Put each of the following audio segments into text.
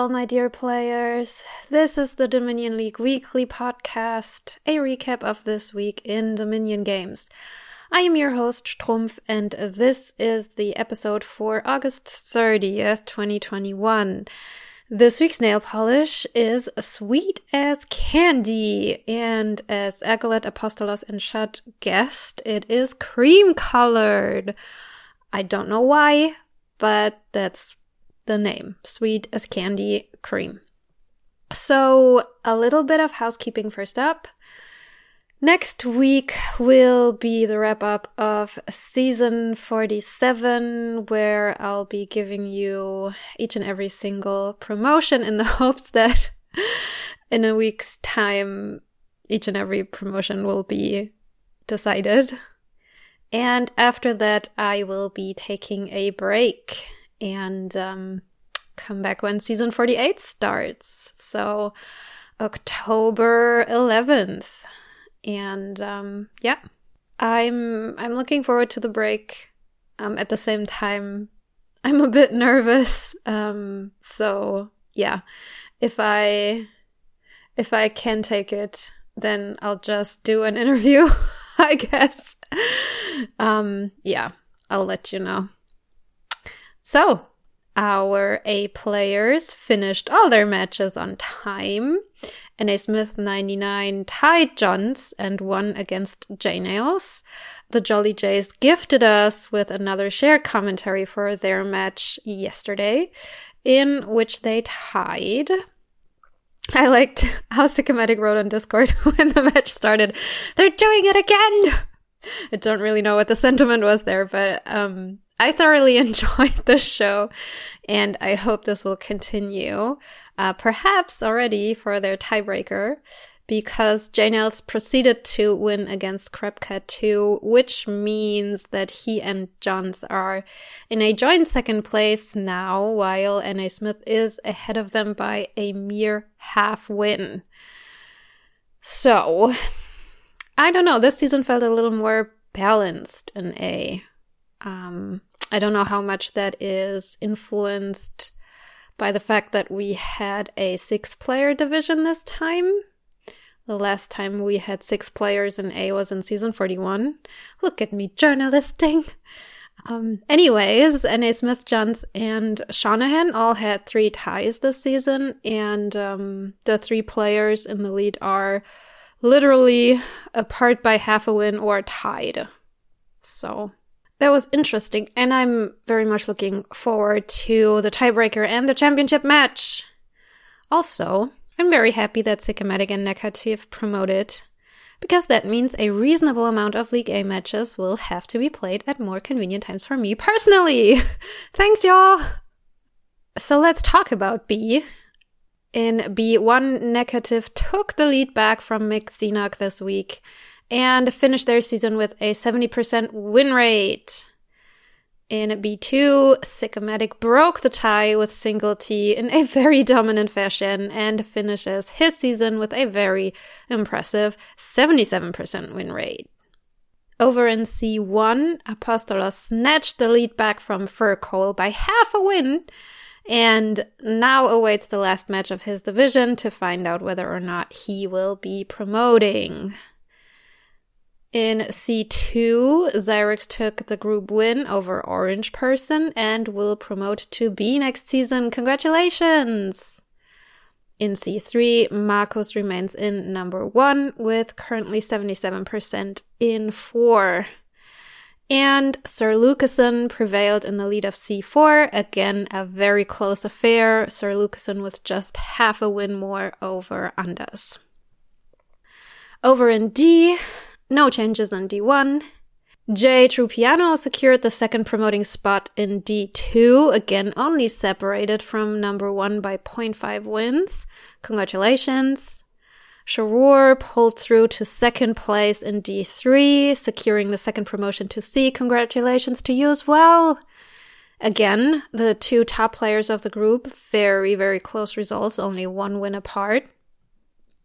all my dear players. This is the Dominion League Weekly Podcast, a recap of this week in Dominion Games. I am your host, Strumpf, and this is the episode for August 30th, 2021. This week's nail polish is sweet as candy, and as Agalette Apostolos and Shut guessed, it is cream colored. I don't know why, but that's the name Sweet as Candy Cream. So, a little bit of housekeeping first up. Next week will be the wrap up of season 47, where I'll be giving you each and every single promotion in the hopes that in a week's time, each and every promotion will be decided. And after that, I will be taking a break and um, come back when season 48 starts. So October 11th. And um, yeah, I'm I'm looking forward to the break. Um, at the same time, I'm a bit nervous. Um, so yeah, if I if I can take it, then I'll just do an interview, I guess. Um, yeah, I'll let you know. So, our A players finished all their matches on time. NA Smith 99 tied Johns and won against J Nails. The Jolly Jays gifted us with another shared commentary for their match yesterday, in which they tied. I liked how Sycomatic wrote on Discord when the match started. They're doing it again! I don't really know what the sentiment was there, but um, I thoroughly enjoyed the show, and I hope this will continue. Uh, perhaps already for their tiebreaker, because Janels proceeded to win against Crabcat 2, which means that he and Johns are in a joint second place now, while NA Smith is ahead of them by a mere half win. So, I don't know, this season felt a little more balanced in A. Um, I don't know how much that is influenced by the fact that we had a six player division this time. The last time we had six players in A was in season 41. Look at me journalisting. Um, anyways, N.A. Smith, Johns, and Shanahan all had three ties this season, and um, the three players in the lead are literally apart by half a win or tied. So that was interesting, and I'm very much looking forward to the tiebreaker and the championship match. Also, I'm very happy that Sycomatic and Negative promoted, because that means a reasonable amount of League A matches will have to be played at more convenient times for me personally. Thanks, y'all! So let's talk about B. In B1, Negative took the lead back from Mick Xenoc this week and finished their season with a 70% win rate. In B2, Sycomatic broke the tie with Single T in a very dominant fashion and finishes his season with a very impressive 77% win rate. Over in C1, Apostolos snatched the lead back from Furcole by half a win and now awaits the last match of his division to find out whether or not he will be promoting. In C2, Zyrex took the group win over Orange Person and will promote to B next season. Congratulations! In C3, Marcos remains in number one with currently 77% in four. And Sir Lucasen prevailed in the lead of C4. Again, a very close affair. Sir Lucasen with just half a win more over Andas. Over in D, no changes in D1. J Trupiano secured the second promoting spot in D2, again only separated from number one by 0.5 wins. Congratulations. Sharur pulled through to second place in D3, securing the second promotion to C. Congratulations to you as well. Again, the two top players of the group, very, very close results, only one win apart.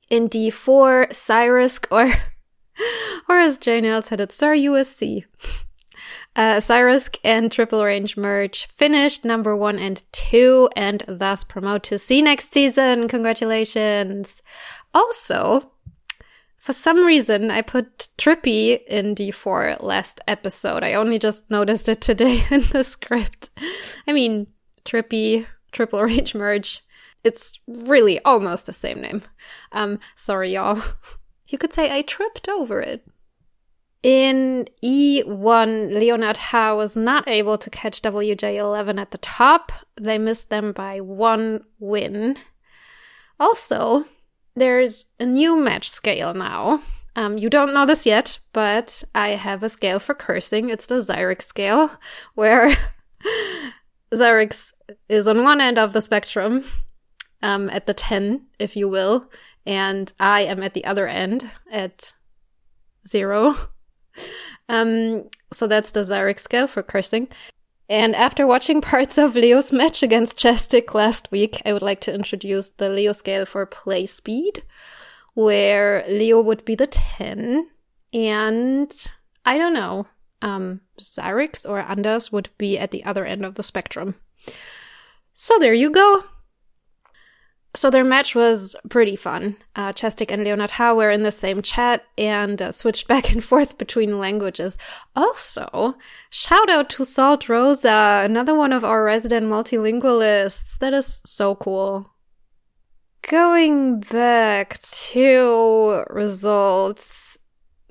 In D4, Cyrus, or or as Nails had it, Star USC. Uh, and Triple Range merge finished number one and two, and thus promote to see next season. Congratulations! Also, for some reason, I put Trippy in D4 last episode. I only just noticed it today in the script. I mean, Trippy, Triple Range Merge. It's really almost the same name. Um, sorry, y'all. You could say I tripped over it. In E1, Leonard Howe was not able to catch WJ11 at the top. They missed them by one win. Also, there's a new match scale now. Um, you don't know this yet, but I have a scale for cursing. It's the Zyrex scale, where Zyrex is on one end of the spectrum, um, at the 10, if you will, and I am at the other end at zero. Um, so that's the Zyrex scale for cursing. And after watching parts of Leo's match against Chestic last week, I would like to introduce the Leo scale for play speed, where Leo would be the 10, and I don't know, um, or Anders would be at the other end of the spectrum. So there you go. So their match was pretty fun. Uh, and Leonard Howe were in the same chat and uh, switched back and forth between languages. Also, shout out to Salt Rosa, another one of our resident multilingualists. That is so cool. Going back to results,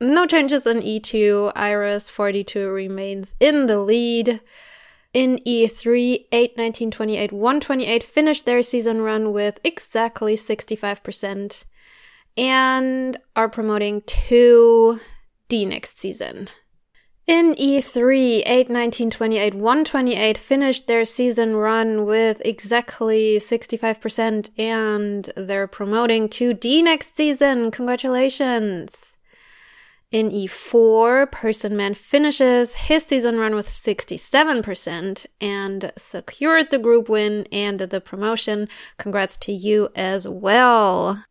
no changes in E2. Iris 42 remains in the lead in E3, 8, 19, 28, 128 finished their season run with exactly 65% and are promoting to D next season. In E3, 8, 19, 28, 128 finished their season run with exactly 65% and they're promoting to D next season. Congratulations! In E4, Person Man finishes his season run with 67% and secured the group win and the promotion. Congrats to you as well.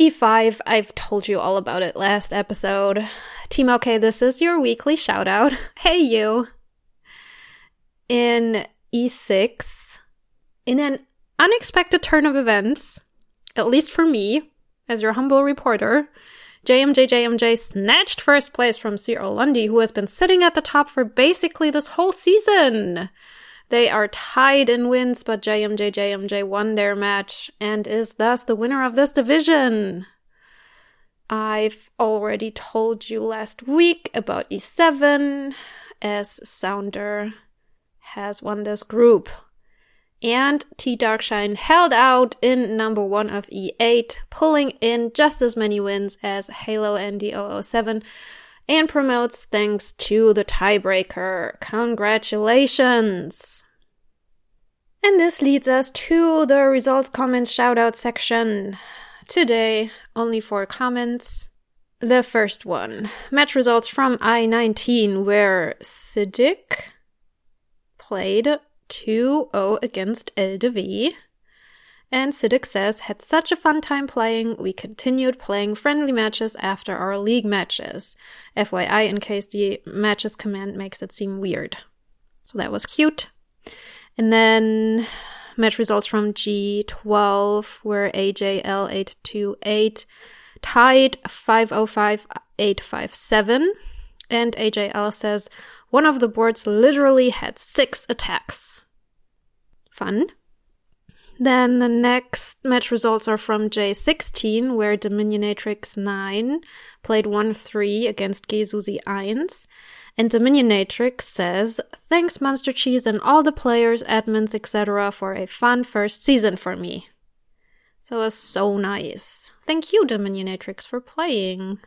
E5, I've told you all about it last episode. Team OK, this is your weekly shout out. Hey, you. In E6, in an unexpected turn of events, at least for me, as your humble reporter, JMJ JMJ snatched first place from Cyril Lundy, who has been sitting at the top for basically this whole season. They are tied in wins, but JMJ JMJ won their match and is thus the winner of this division. I've already told you last week about E7, as Sounder has won this group. And T Darkshine held out in number one of E8, pulling in just as many wins as Halo Andy 007, and promotes thanks to the tiebreaker. Congratulations! And this leads us to the results, comments, shoutout section. Today, only four comments. The first one match results from I 19, where Siddiq played 2 0 against LDV. And Siddiq says, had such a fun time playing, we continued playing friendly matches after our league matches. FYI, in case the matches command makes it seem weird. So that was cute. And then match results from G12 were AJL828 tied 505857. And AJL says, one of the boards literally had six attacks. Fun. Then the next match results are from J16, where Dominionatrix 9 played 1 3 against Gesuzi 1. And Dominionatrix says, Thanks, Monster Cheese, and all the players, admins, etc., for a fun first season for me. That was so nice. Thank you, Dominionatrix, for playing.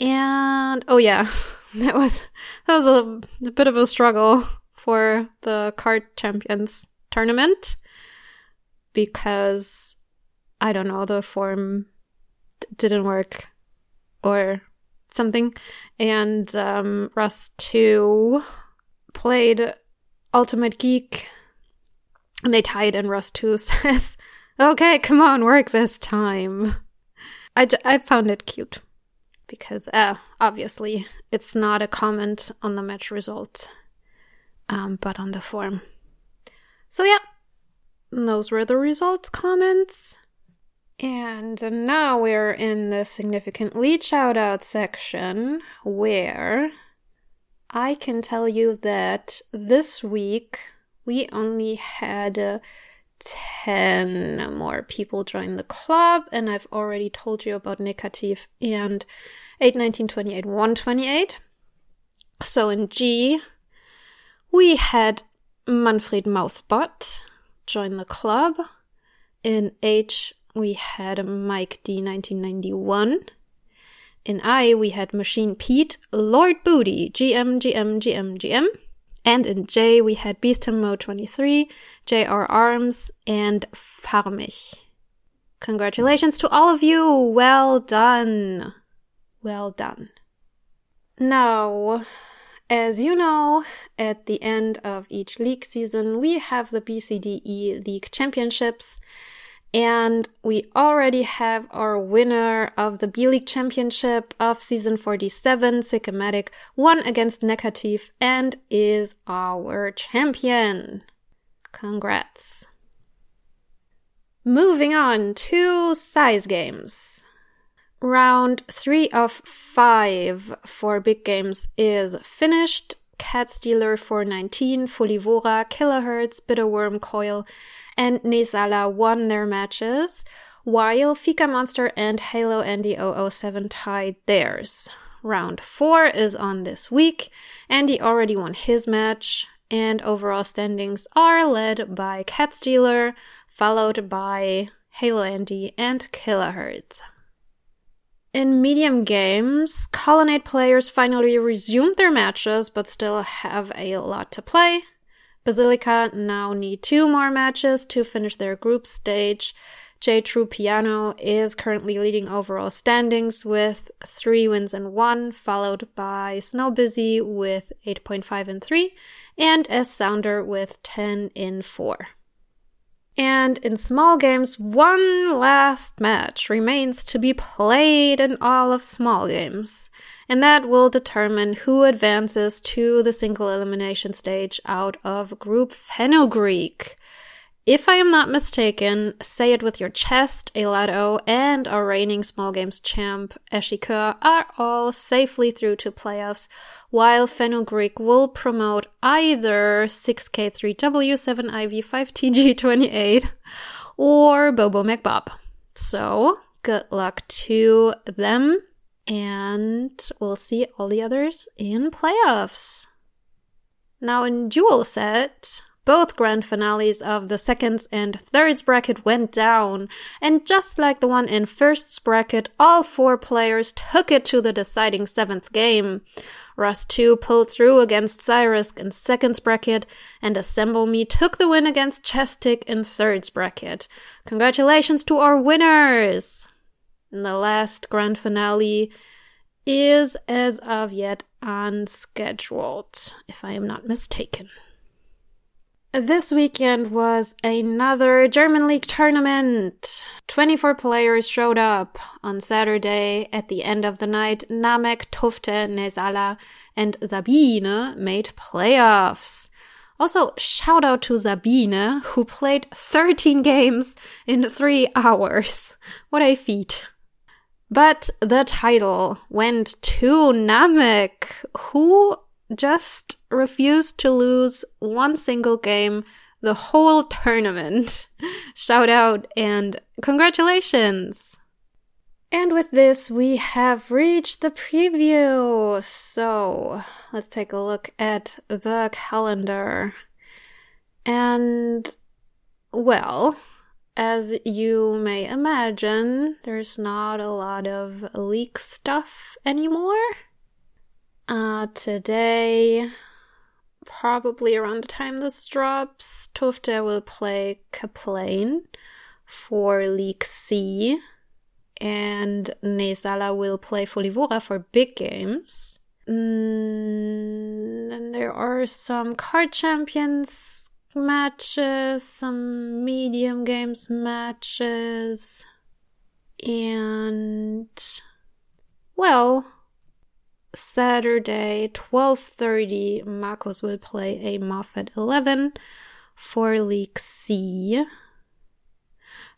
And oh yeah, that was that was a, a bit of a struggle for the card champions tournament because I don't know the form d- didn't work or something, and um, Rust two played Ultimate Geek, and they tied, and Rust two says, "Okay, come on, work this time." I, d- I found it cute. Because uh, obviously it's not a comment on the match result, um, but on the form. So, yeah, those were the results comments. And now we're in the significant lead shoutout section where I can tell you that this week we only had uh, 10 more people join the club, and I've already told you about and 81928 128. So in G, we had Manfred Mouthbot join the club. In H, we had Mike D 1991. In I, we had Machine Pete, Lord Booty, GM, GM, GM, GM. And in J, we had Beast Mode 23, JR Arms, and Farmich. Congratulations to all of you! Well done! Well done. Now, as you know, at the end of each league season, we have the BCDE League Championships, and we already have our winner of the B League Championship of season 47, Sycomatic, won against Negativ and is our champion. Congrats. Moving on to size games. Round three of five for big games is finished. Cat Stealer 419, Folivora, Kilohertz, Bitterworm Coil, and Nezala won their matches, while Fika Monster and Halo Andy 007 tied theirs. Round 4 is on this week. Andy already won his match, and overall standings are led by Cat Stealer, followed by Halo Andy and Kilohertz. In medium games, Colonnade players finally resumed their matches but still have a lot to play. Basilica now need two more matches to finish their group stage. J Trupiano is currently leading overall standings with three wins and one, followed by Snow Busy with 8.5 and 3, and S Sounder with 10 in 4. And in small games, one last match remains to be played in all of small games and that will determine who advances to the single elimination stage out of Group Fenugreek. If I am not mistaken, Say It With Your Chest, Elato, and our reigning small games champ, Eshikeur, are all safely through to playoffs, while Fenugreek will promote either 6K3W, 7IV, 5TG28, or Bobo McBob. So, good luck to them and we'll see all the others in playoffs. Now, in dual set, both grand finales of the seconds and thirds bracket went down, and just like the one in firsts bracket, all four players took it to the deciding seventh game. Rust 2 pulled through against Cyrisk in seconds bracket, and Assemble Me took the win against Chestic in thirds bracket. Congratulations to our winners! And the last grand finale is as of yet unscheduled, if I am not mistaken. This weekend was another German League tournament. 24 players showed up on Saturday. At the end of the night, Namek, Tufte, Nezala, and Sabine made playoffs. Also, shout out to Sabine, who played 13 games in three hours. What a feat. But the title went to Namek, who just refused to lose one single game the whole tournament. Shout out and congratulations! And with this, we have reached the preview. So let's take a look at the calendar. And, well, as you may imagine, there's not a lot of leak stuff anymore. Uh, today, probably around the time this drops, Tufte will play Kaplane for League C, and Nezala will play Folivora for big games. Mm, and there are some card champions matches, some medium games matches, and Well, Saturday, 12:30, Marcos will play a Moffat 11 for League C.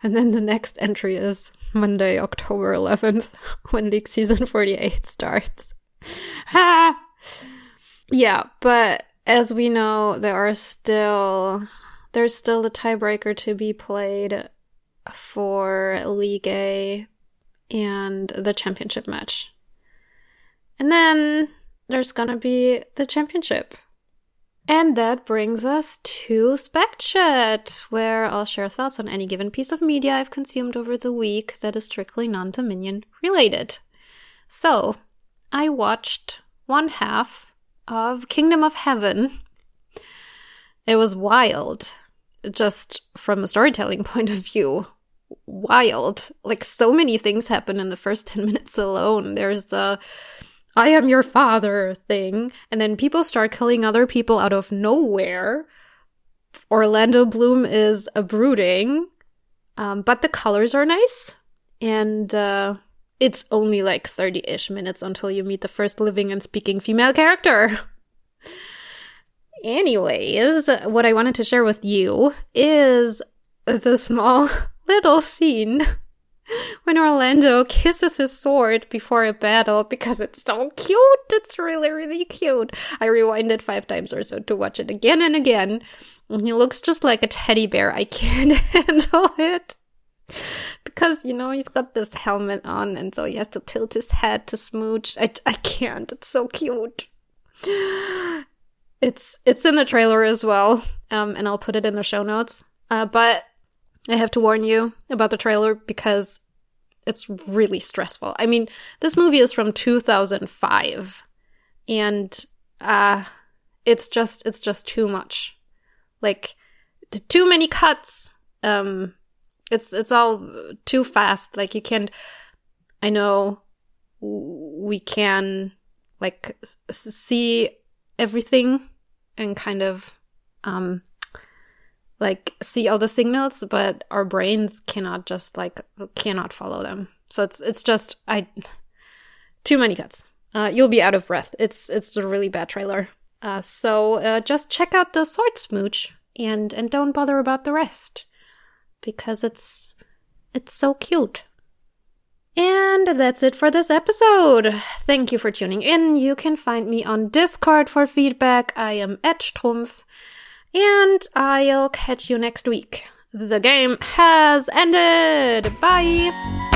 And then the next entry is Monday, October 11th, when League Season 48 starts. ha! Yeah, but as we know, there are still there's still the tiebreaker to be played for League A and the championship match. And then there's gonna be the championship. And that brings us to Spec Chat, where I'll share thoughts on any given piece of media I've consumed over the week that is strictly non Dominion related. So, I watched one half of Kingdom of Heaven. It was wild, just from a storytelling point of view. Wild. Like, so many things happen in the first 10 minutes alone. There's the I am your father thing, and then people start killing other people out of nowhere. Orlando Bloom is a brooding, um, but the colors are nice, and uh, it's only like 30 ish minutes until you meet the first living and speaking female character. Anyways, what I wanted to share with you is the small little scene when Orlando kisses his sword before a battle because it's so cute. It's really, really cute. I rewinded five times or so to watch it again and again. And he looks just like a teddy bear. I can't handle it because you know he's got this helmet on and so he has to tilt his head to smooch i, I can't it's so cute it's it's in the trailer as well um and i'll put it in the show notes uh but i have to warn you about the trailer because it's really stressful. I mean this movie is from 2005 and uh it's just it's just too much. Like too many cuts. Um it's it's all too fast. Like you can't i know we can like see everything and kind of um like see all the signals but our brains cannot just like cannot follow them so it's it's just i too many cuts uh, you'll be out of breath it's it's a really bad trailer uh, so uh, just check out the sword smooch and and don't bother about the rest because it's it's so cute. And that's it for this episode. Thank you for tuning in. You can find me on Discord for feedback. I am Edstrumpf, and I'll catch you next week. The game has ended. Bye.